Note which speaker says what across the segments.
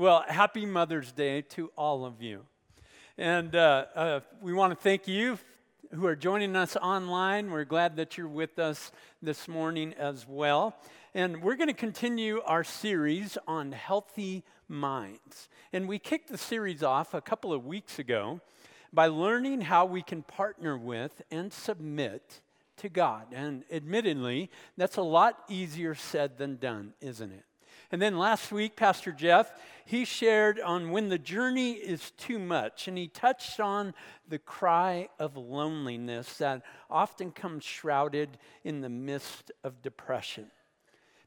Speaker 1: Well, happy Mother's Day to all of you. And uh, uh, we want to thank you who are joining us online. We're glad that you're with us this morning as well. And we're going to continue our series on healthy minds. And we kicked the series off a couple of weeks ago by learning how we can partner with and submit to God. And admittedly, that's a lot easier said than done, isn't it? And then last week, Pastor Jeff, he shared on when the journey is too much, and he touched on the cry of loneliness that often comes shrouded in the mist of depression.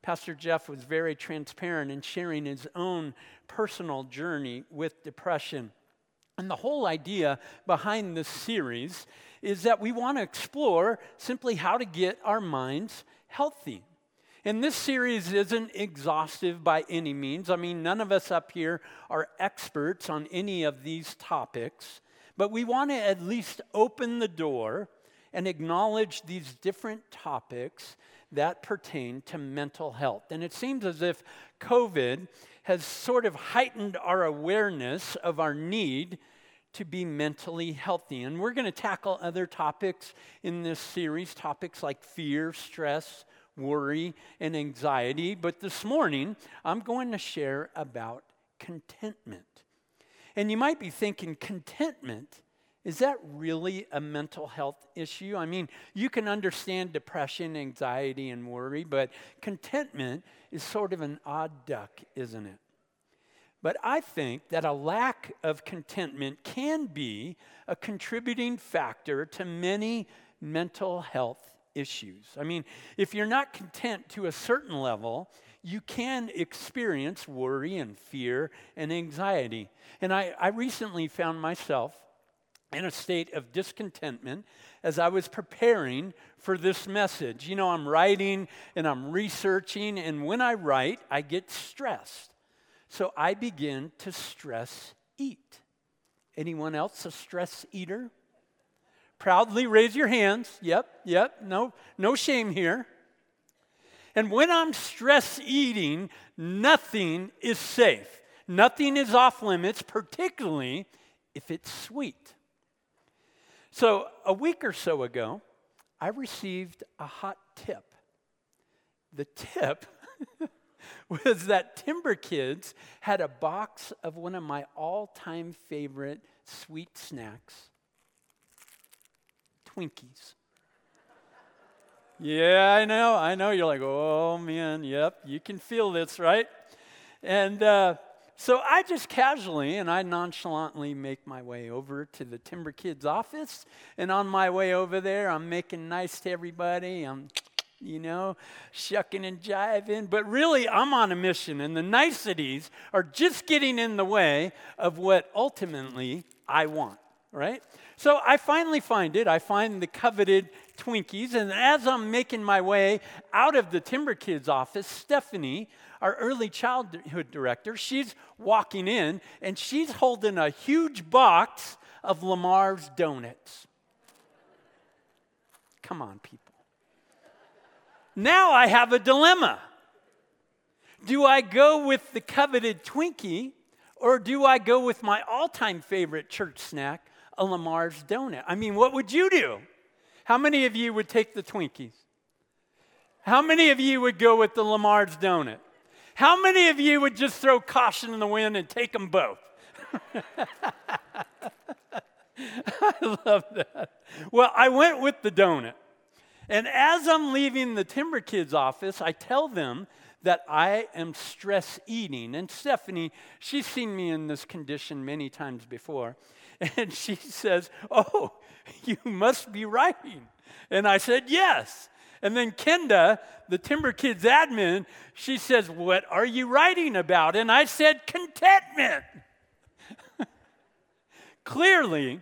Speaker 1: Pastor Jeff was very transparent in sharing his own personal journey with depression. And the whole idea behind this series is that we want to explore simply how to get our minds healthy. And this series isn't exhaustive by any means. I mean, none of us up here are experts on any of these topics, but we want to at least open the door and acknowledge these different topics that pertain to mental health. And it seems as if COVID has sort of heightened our awareness of our need to be mentally healthy. And we're going to tackle other topics in this series, topics like fear, stress, worry, and anxiety. But this morning, I'm going to share about contentment. And you might be thinking, contentment, is that really a mental health issue? I mean, you can understand depression, anxiety, and worry, but contentment is sort of an odd duck, isn't it? But I think that a lack of contentment can be a contributing factor to many mental health issues. I mean, if you're not content to a certain level, you can experience worry and fear and anxiety. And I, I recently found myself in a state of discontentment as I was preparing for this message. You know, I'm writing and I'm researching, and when I write, I get stressed. So I begin to stress eat. Anyone else a stress eater? Proudly raise your hands. Yep, yep, no, no shame here. And when I'm stress eating, nothing is safe. Nothing is off limits, particularly if it's sweet. So, a week or so ago, I received a hot tip. The tip was that Timber Kids had a box of one of my all time favorite sweet snacks Twinkies. yeah, I know, I know. You're like, oh man, yep, you can feel this, right? And uh, so I just casually and I nonchalantly make my way over to the Timber Kids office. And on my way over there, I'm making nice to everybody. I'm, you know, shucking and jiving. But really, I'm on a mission, and the niceties are just getting in the way of what ultimately I want, right? So I finally find it. I find the coveted Twinkies. And as I'm making my way out of the Timber Kids office, Stephanie, our early childhood director, she's walking in and she's holding a huge box of LaMar's donuts. Come on, people. Now I have a dilemma. Do I go with the coveted Twinkie or do I go with my all time favorite church snack, a LaMar's donut. I mean, what would you do? How many of you would take the Twinkies? How many of you would go with the LaMar's donut? How many of you would just throw caution in the wind and take them both? I love that. Well, I went with the donut. And as I'm leaving the Timber Kids office, I tell them that I am stress eating. And Stephanie, she's seen me in this condition many times before. And she says, Oh, you must be writing. And I said, Yes. And then Kenda, the Timber Kids admin, she says, What are you writing about? And I said, Contentment. Clearly,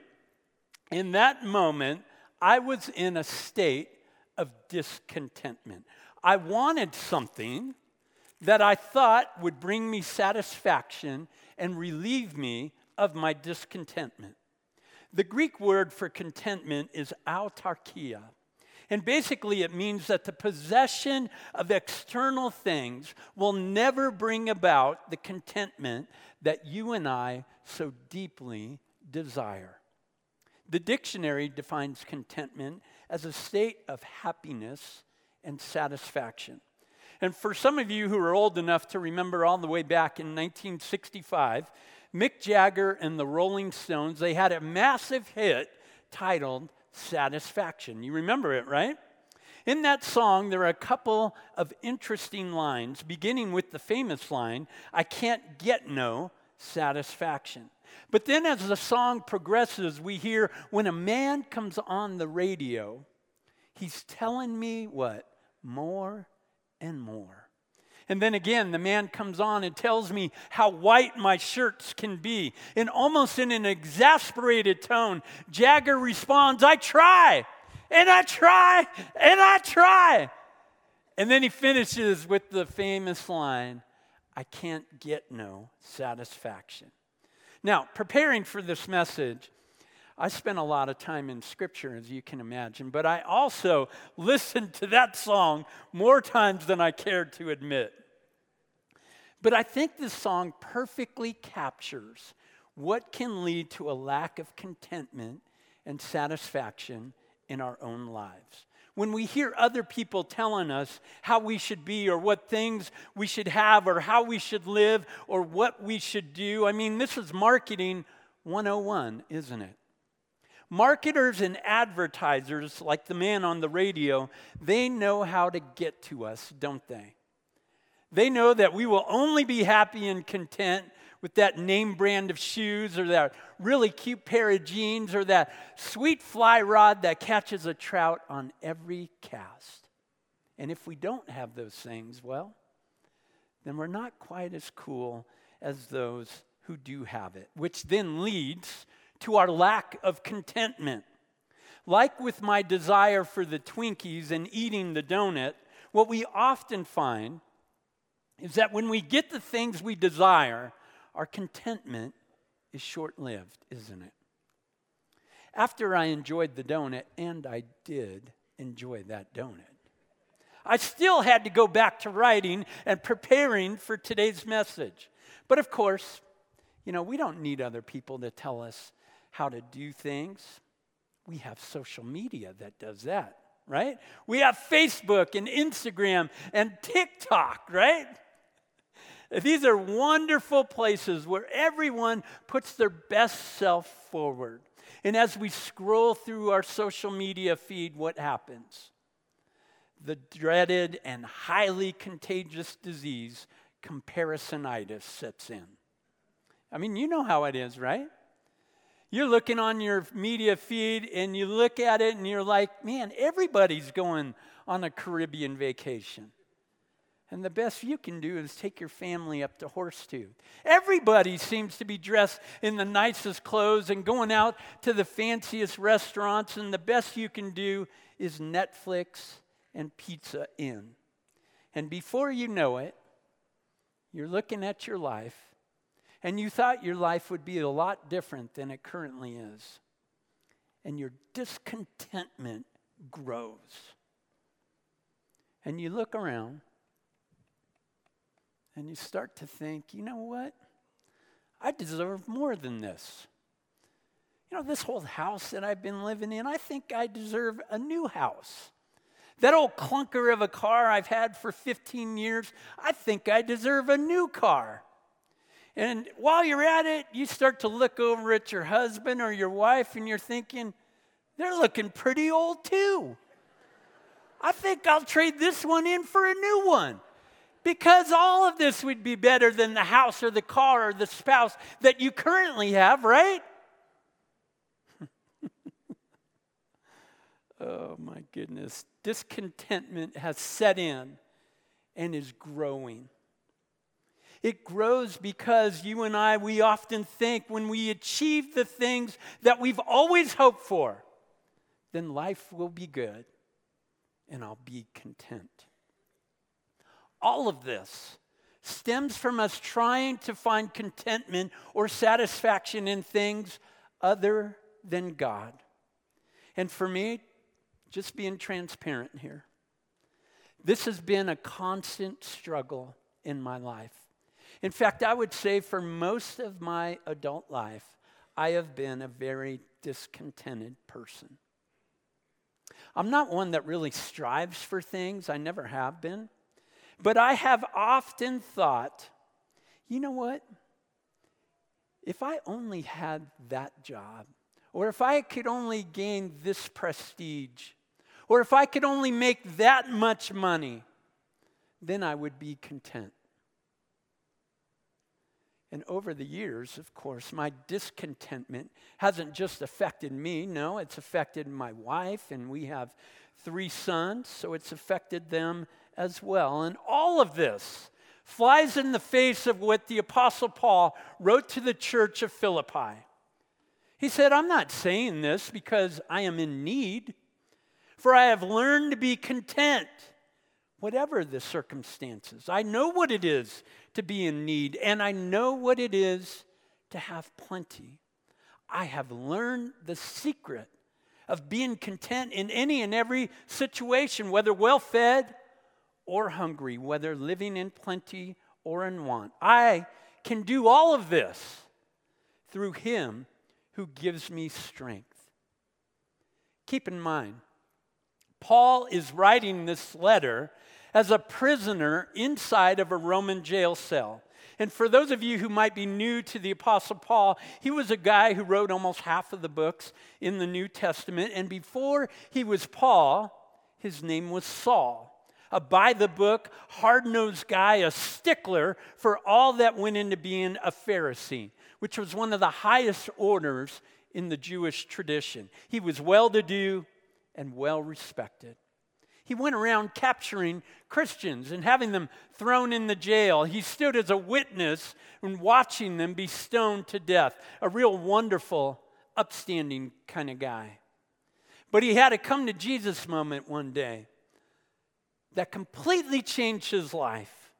Speaker 1: in that moment, I was in a state of discontentment. I wanted something that I thought would bring me satisfaction and relieve me of my discontentment. The Greek word for contentment is autarkia, And basically, it means that the possession of external things will never bring about the contentment that you and I so deeply desire. The dictionary defines contentment as a state of happiness and satisfaction. And for some of you who are old enough to remember all the way back in 1965, Mick Jagger and the Rolling Stones, they had a massive hit titled Satisfaction. You remember it, right? In that song, there are a couple of interesting lines, beginning with the famous line, I can't get no satisfaction. But then as the song progresses, we hear when a man comes on the radio, he's telling me what? More and more. And then again, the man comes on and tells me how white my shirts can be. And almost in an exasperated tone, Jagger responds, I try, and I try, and I try. And then he finishes with the famous line, I can't get no satisfaction. Now, preparing for this message, I spent a lot of time in scripture, as you can imagine, but I also listened to that song more times than I cared to admit. But I think this song perfectly captures what can lead to a lack of contentment and satisfaction in our own lives. When we hear other people telling us how we should be, or what things we should have, or how we should live, or what we should do, I mean, this is marketing 101, isn't it? Marketers and advertisers, like the man on the radio, they know how to get to us, don't they? They know that we will only be happy and content with that name brand of shoes or that really cute pair of jeans or that sweet fly rod that catches a trout on every cast. And if we don't have those things, well, then we're not quite as cool as those who do have it, which then leads to our lack of contentment. Like with my desire for the Twinkies and eating the donut, what we often find is that when we get the things we desire, our contentment is short lived, isn't it? After I enjoyed the donut, and I did enjoy that donut, I still had to go back to writing and preparing for today's message. But of course, you know, we don't need other people to tell us how to do things. We have social media that does that, right? We have Facebook and Instagram and TikTok, right? These are wonderful places where everyone puts their best self forward. And as we scroll through our social media feed, what happens? The dreaded and highly contagious disease, comparisonitis, sets in. I mean, you know how it is, right? You're looking on your media feed and you look at it and you're like, man, everybody's going on a Caribbean vacation. And the best you can do is take your family up to Horsetooth. Everybody seems to be dressed in the nicest clothes and going out to the fanciest restaurants, and the best you can do is Netflix and Pizza Inn. And before you know it, you're looking at your life and you thought your life would be a lot different than it currently is. And your discontentment grows. And you look around and you start to think, you know what? I deserve more than this. You know, this whole house that I've been living in, I think I deserve a new house. That old clunker of a car I've had for 15 years, I think I deserve a new car. And while you're at it, you start to look over at your husband or your wife and you're thinking, they're looking pretty old too. I think I'll trade this one in for a new one. Because all of this would be better than the house or the car or the spouse that you currently have, right? oh my goodness. Discontentment has set in and is growing. It grows because you and I, we often think when we achieve the things that we've always hoped for, then life will be good and I'll be content. All of this stems from us trying to find contentment or satisfaction in things other than God. And for me, just being transparent here. This has been a constant struggle in my life. In fact, I would say for most of my adult life, I have been a very discontented person. I'm not one that really strives for things, I never have been. But I have often thought, you know what? If I only had that job, or if I could only gain this prestige, or if I could only make that much money, then I would be content. And over the years, of course, my discontentment hasn't just affected me. No, it's affected my wife, and we have three sons, so it's affected them as well. And all of this flies in the face of what the Apostle Paul wrote to the church of Philippi. He said, I'm not saying this because I am in need, for I have learned to be content whatever the circumstances. I know what it is to be in need, and I know what it is to have plenty. I have learned the secret of being content in any and every situation, whether well fed or hungry, whether living in plenty or in want. I can do all of this through Him who gives me strength. Keep in mind, Paul is writing this letter as a prisoner inside of a Roman jail cell. And for those of you who might be new to the Apostle Paul, he was a guy who wrote almost half of the books in the New Testament. And before he was Paul, his name was Saul. A by the book, hard nosed guy, a stickler for all that went into being a Pharisee, which was one of the highest orders in the Jewish tradition. He was well to do and well respected. He went around capturing Christians and having them thrown in the jail. He stood as a witness and watching them be stoned to death. A real wonderful, upstanding kind of guy. But he had a come to Jesus moment one day that completely changed his life.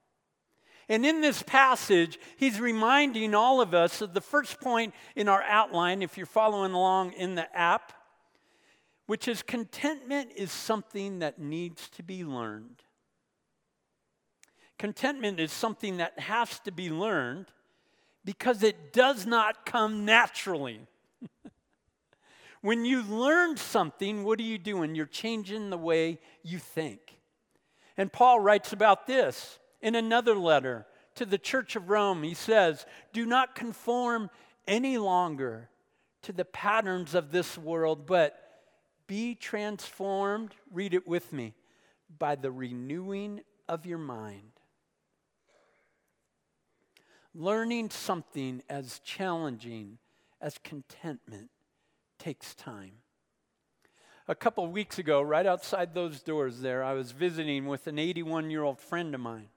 Speaker 1: And in this passage, he's reminding all of us of the first point in our outline, if you're following along in the app which is contentment is something that needs to be learned. Contentment is something that has to be learned because it does not come naturally. when you learn something, what are you doing? You're changing the way you think. And Paul writes about this in another letter to the church of Rome. He says, Do not conform any longer to the patterns of this world, but be transformed, read it with me, by the renewing of your mind. Learning something as challenging as contentment takes time. A couple of weeks ago, right outside those doors there, I was visiting with an 81 year old friend of mine.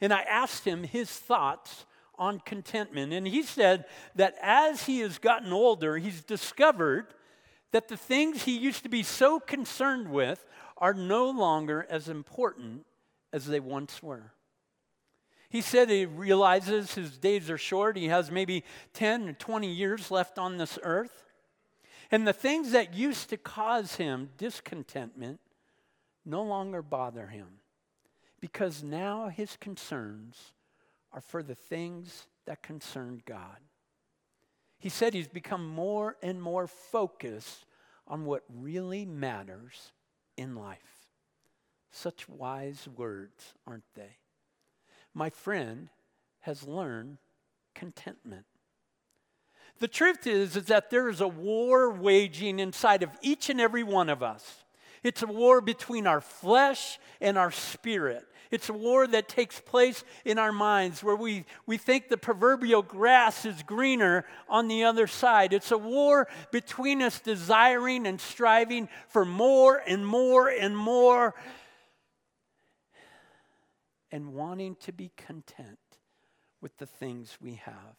Speaker 1: And I asked him his thoughts on contentment. And he said that as he has gotten older, he's discovered that the things he used to be so concerned with are no longer as important as they once were. He said he realizes his days are short. He has maybe 10 or 20 years left on this earth. And the things that used to cause him discontentment no longer bother him because now his concerns are for the things that concern God. He said he's become more and more focused on what really matters in life. Such wise words, aren't they? My friend has learned contentment. The truth is, is that there is a war waging inside of each and every one of us. It's a war between our flesh and our spirit. It's a war that takes place in our minds where we, we think the proverbial grass is greener on the other side. It's a war between us desiring and striving for more and more and more and wanting to be content with the things we have.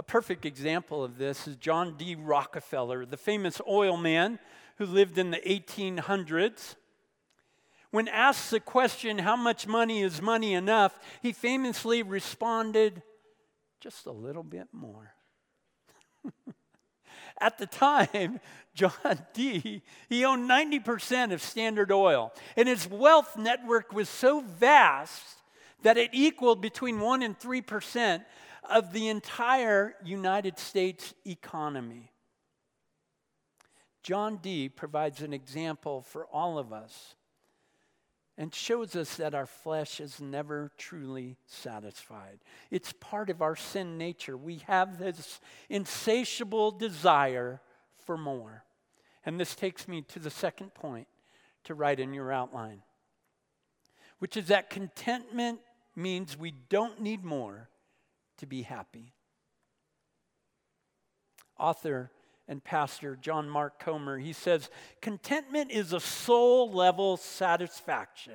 Speaker 1: A perfect example of this is John D. Rockefeller, the famous oil man who lived in the 1800s. When asked the question, How much money is money enough? he famously responded, Just a little bit more. At the time, John D, he owned 90% of Standard Oil, and his wealth network was so vast that it equaled between 1 and 3% of the entire United States economy. John D. provides an example for all of us and shows us that our flesh is never truly satisfied. It's part of our sin nature. We have this insatiable desire for more. And this takes me to the second point to write in your outline, which is that contentment means we don't need more to be happy. Author and pastor John Mark Comer, he says, Contentment is a soul level satisfaction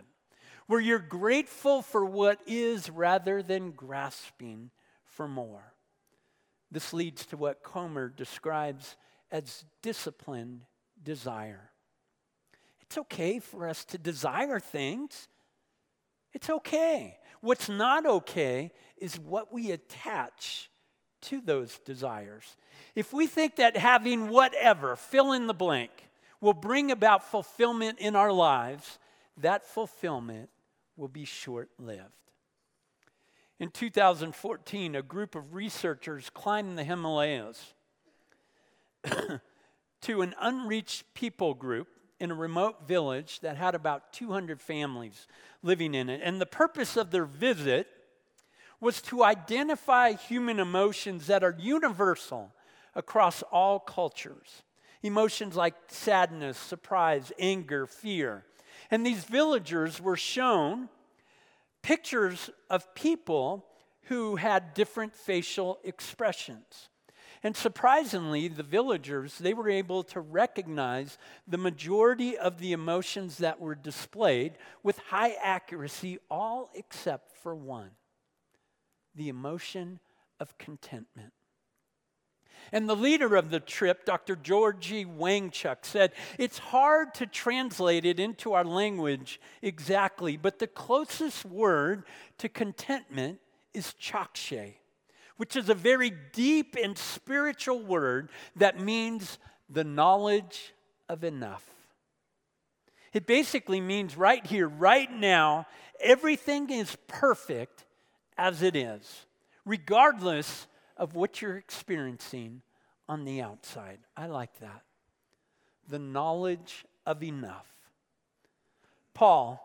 Speaker 1: where you're grateful for what is rather than grasping for more. This leads to what Comer describes as disciplined desire. It's okay for us to desire things. It's okay. What's not okay is what we attach to those desires. If we think that having whatever, fill in the blank, will bring about fulfillment in our lives, that fulfillment will be short lived. In 2014, a group of researchers climbed the Himalayas to an unreached people group in a remote village that had about 200 families living in it. And the purpose of their visit was to identify human emotions that are universal across all cultures. Emotions like sadness, surprise, anger, fear. And these villagers were shown pictures of people who had different facial expressions. And surprisingly, the villagers, they were able to recognize the majority of the emotions that were displayed with high accuracy, all except for one the emotion of contentment. And the leader of the trip, Dr. Georgie Wangchuck, said, It's hard to translate it into our language exactly, but the closest word to contentment is chakshe, which is a very deep and spiritual word that means the knowledge of enough. It basically means right here, right now, everything is perfect as it is, regardless of what you're experiencing on the outside. I like that. The knowledge of enough. Paul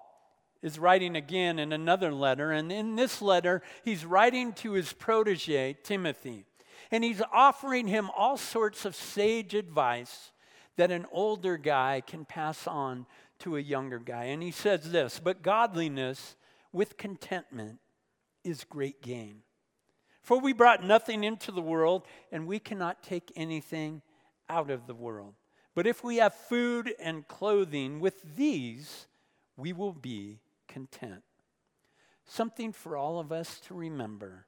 Speaker 1: is writing again in another letter, and in this letter, he's writing to his protege, Timothy, and he's offering him all sorts of sage advice that an older guy can pass on to a younger guy. And he says this But godliness with contentment is great gain. For we brought nothing into the world, and we cannot take anything out of the world. But if we have food and clothing, with these we will be content. Something for all of us to remember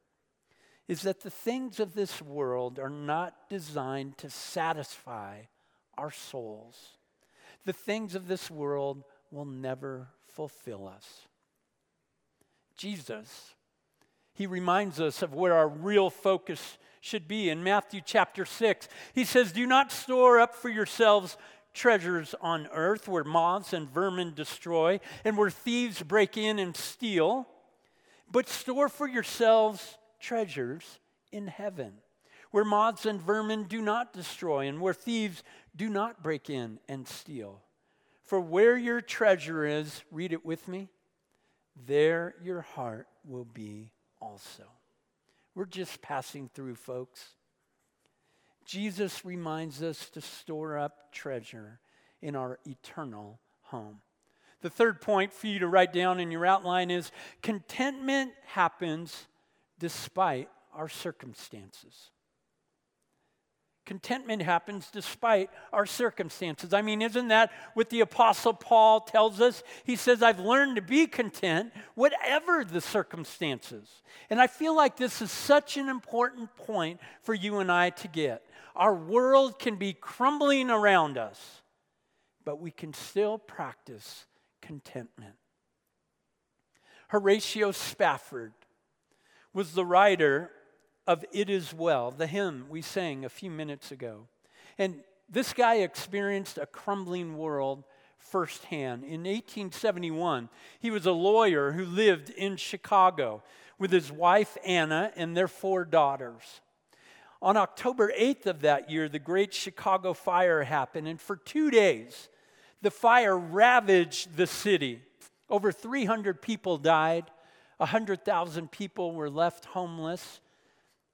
Speaker 1: is that the things of this world are not designed to satisfy our souls. The things of this world will never fulfill us. Jesus he reminds us of where our real focus should be. In Matthew chapter 6, he says, Do not store up for yourselves treasures on earth where moths and vermin destroy and where thieves break in and steal, but store for yourselves treasures in heaven where moths and vermin do not destroy and where thieves do not break in and steal. For where your treasure is, read it with me, there your heart will be also. We're just passing through, folks. Jesus reminds us to store up treasure in our eternal home. The third point for you to write down in your outline is contentment happens despite our circumstances. Contentment happens despite our circumstances. I mean, isn't that what the Apostle Paul tells us? He says, I've learned to be content, whatever the circumstances. And I feel like this is such an important point for you and I to get. Our world can be crumbling around us, but we can still practice contentment. Horatio Spafford was the writer of It Is Well, the hymn we sang a few minutes ago. And this guy experienced a crumbling world firsthand. In 1871, he was a lawyer who lived in Chicago with his wife Anna and their four daughters. On October 8th of that year, the Great Chicago Fire happened, and for two days, the fire ravaged the city. Over 300 people died, 100,000 people were left homeless,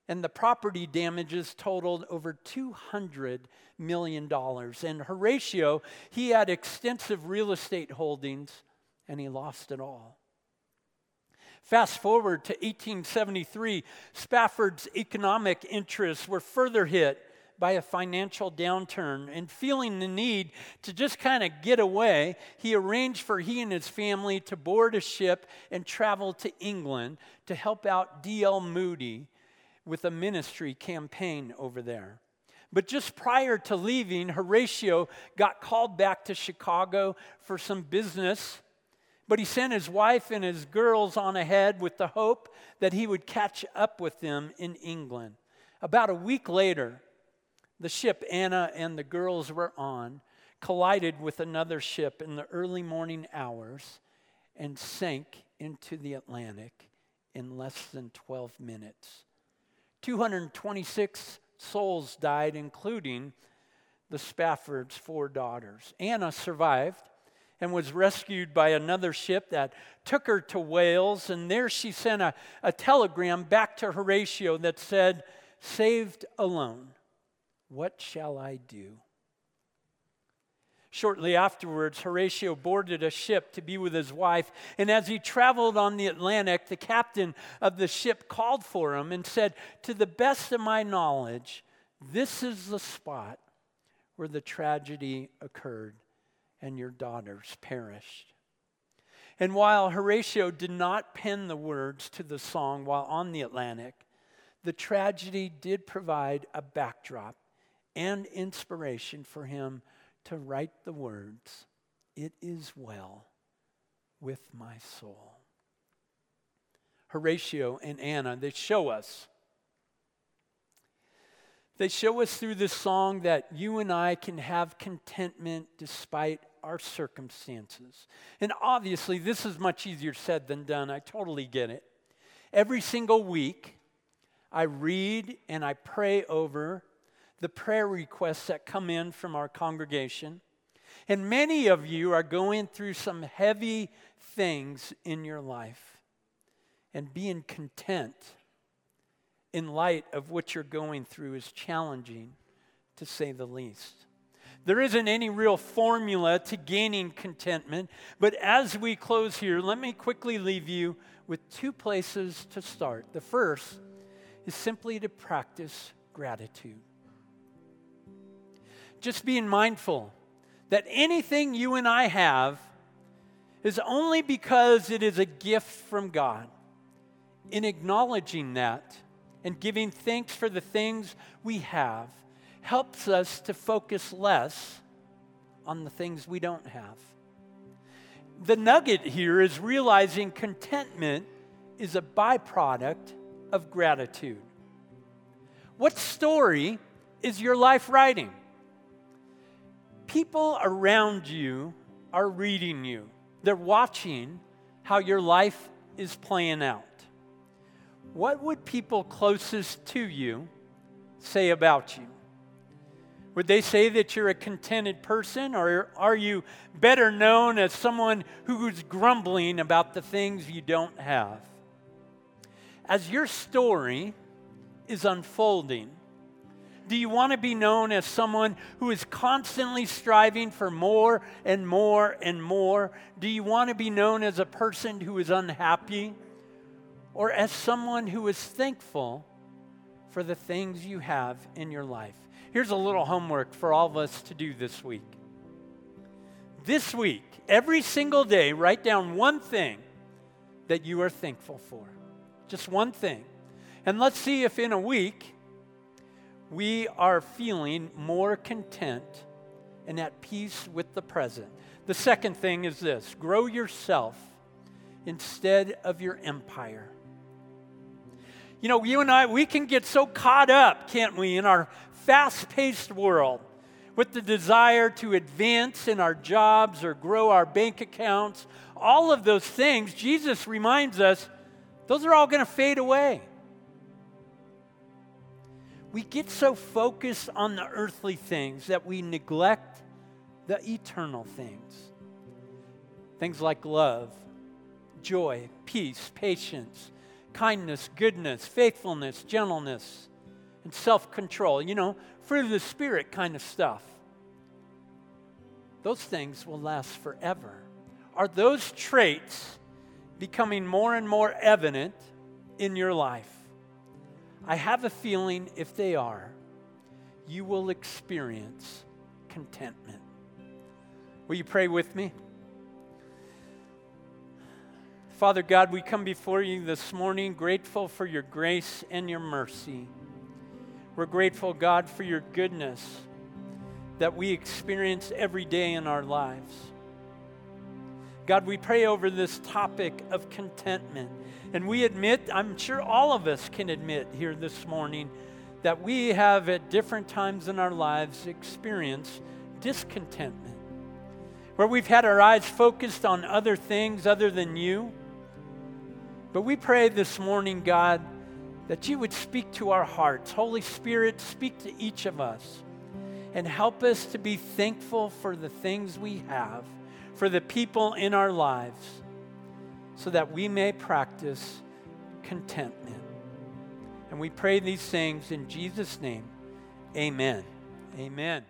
Speaker 1: and the property damages totaled over $200 million. And Horatio, he had extensive real estate holdings, and he lost it all. Fast forward to 1873, Spafford's economic interests were further hit by a financial downturn and feeling the need to just kind of get away, he arranged for he and his family to board a ship and travel to England to help out D.L. Moody with a ministry campaign over there. But just prior to leaving, Horatio got called back to Chicago for some business but he sent his wife and his girls on ahead with the hope that he would catch up with them in England. About a week later, the ship Anna and the girls were on collided with another ship in the early morning hours and sank into the Atlantic in less than 12 minutes. 226 souls died, including the Spafford's four daughters. Anna survived and was rescued by another ship that took her to Wales. And there she sent a, a telegram back to Horatio that said, Saved alone, what shall I do? Shortly afterwards, Horatio boarded a ship to be with his wife. And as he traveled on the Atlantic, the captain of the ship called for him and said, To the best of my knowledge, this is the spot where the tragedy occurred and your daughters perished. And while Horatio did not pen the words to the song while on the Atlantic, the tragedy did provide a backdrop and inspiration for him to write the words, It is well with my soul. Horatio and Anna, they show us they show us through this song that you and I can have contentment despite our circumstances. And obviously, this is much easier said than done. I totally get it. Every single week, I read and I pray over the prayer requests that come in from our congregation. And many of you are going through some heavy things in your life. And being content in light of what you're going through is challenging, to say the least. There isn't any real formula to gaining contentment, but as we close here, let me quickly leave you with two places to start. The first is simply to practice gratitude. Just being mindful that anything you and I have is only because it is a gift from God. In acknowledging that, and giving thanks for the things we have helps us to focus less on the things we don't have. The nugget here is realizing contentment is a byproduct of gratitude. What story is your life writing? People around you are reading you, they're watching how your life is playing out what would people closest to you say about you? Would they say that you're a contented person, or are you better known as someone who's grumbling about the things you don't have? As your story is unfolding, do you want to be known as someone who is constantly striving for more and more and more? Do you want to be known as a person who is unhappy? or as someone who is thankful for the things you have in your life. Here's a little homework for all of us to do this week. This week, every single day, write down one thing that you are thankful for. Just one thing. And let's see if in a week we are feeling more content and at peace with the present. The second thing is this grow yourself instead of your empire. You know, you and I, we can get so caught up, can't we, in our fast paced world with the desire to advance in our jobs or grow our bank accounts, all of those things, Jesus reminds us those are all going to fade away. We get so focused on the earthly things that we neglect the eternal things. Things like love, joy, peace, patience, kindness, goodness, faithfulness, gentleness, and self control. You know, fruit of the Spirit kind of stuff. Those things will last forever. Are those traits becoming more and more evident in your life? I have a feeling if they are, you will experience contentment. Will you pray with me? Father God, we come before you this morning grateful for your grace and your mercy. We're grateful, God, for your goodness that we experience every day in our lives. God, we pray over this topic of contentment. And we admit, I'm sure all of us can admit here this morning, that we have at different times in our lives experienced discontentment, where we've had our eyes focused on other things other than you but we pray this morning, God, that you would speak to our hearts. Holy Spirit, speak to each of us and help us to be thankful for the things we have, for the people in our lives, so that we may practice contentment. And we pray these things in Jesus' name. Amen. Amen.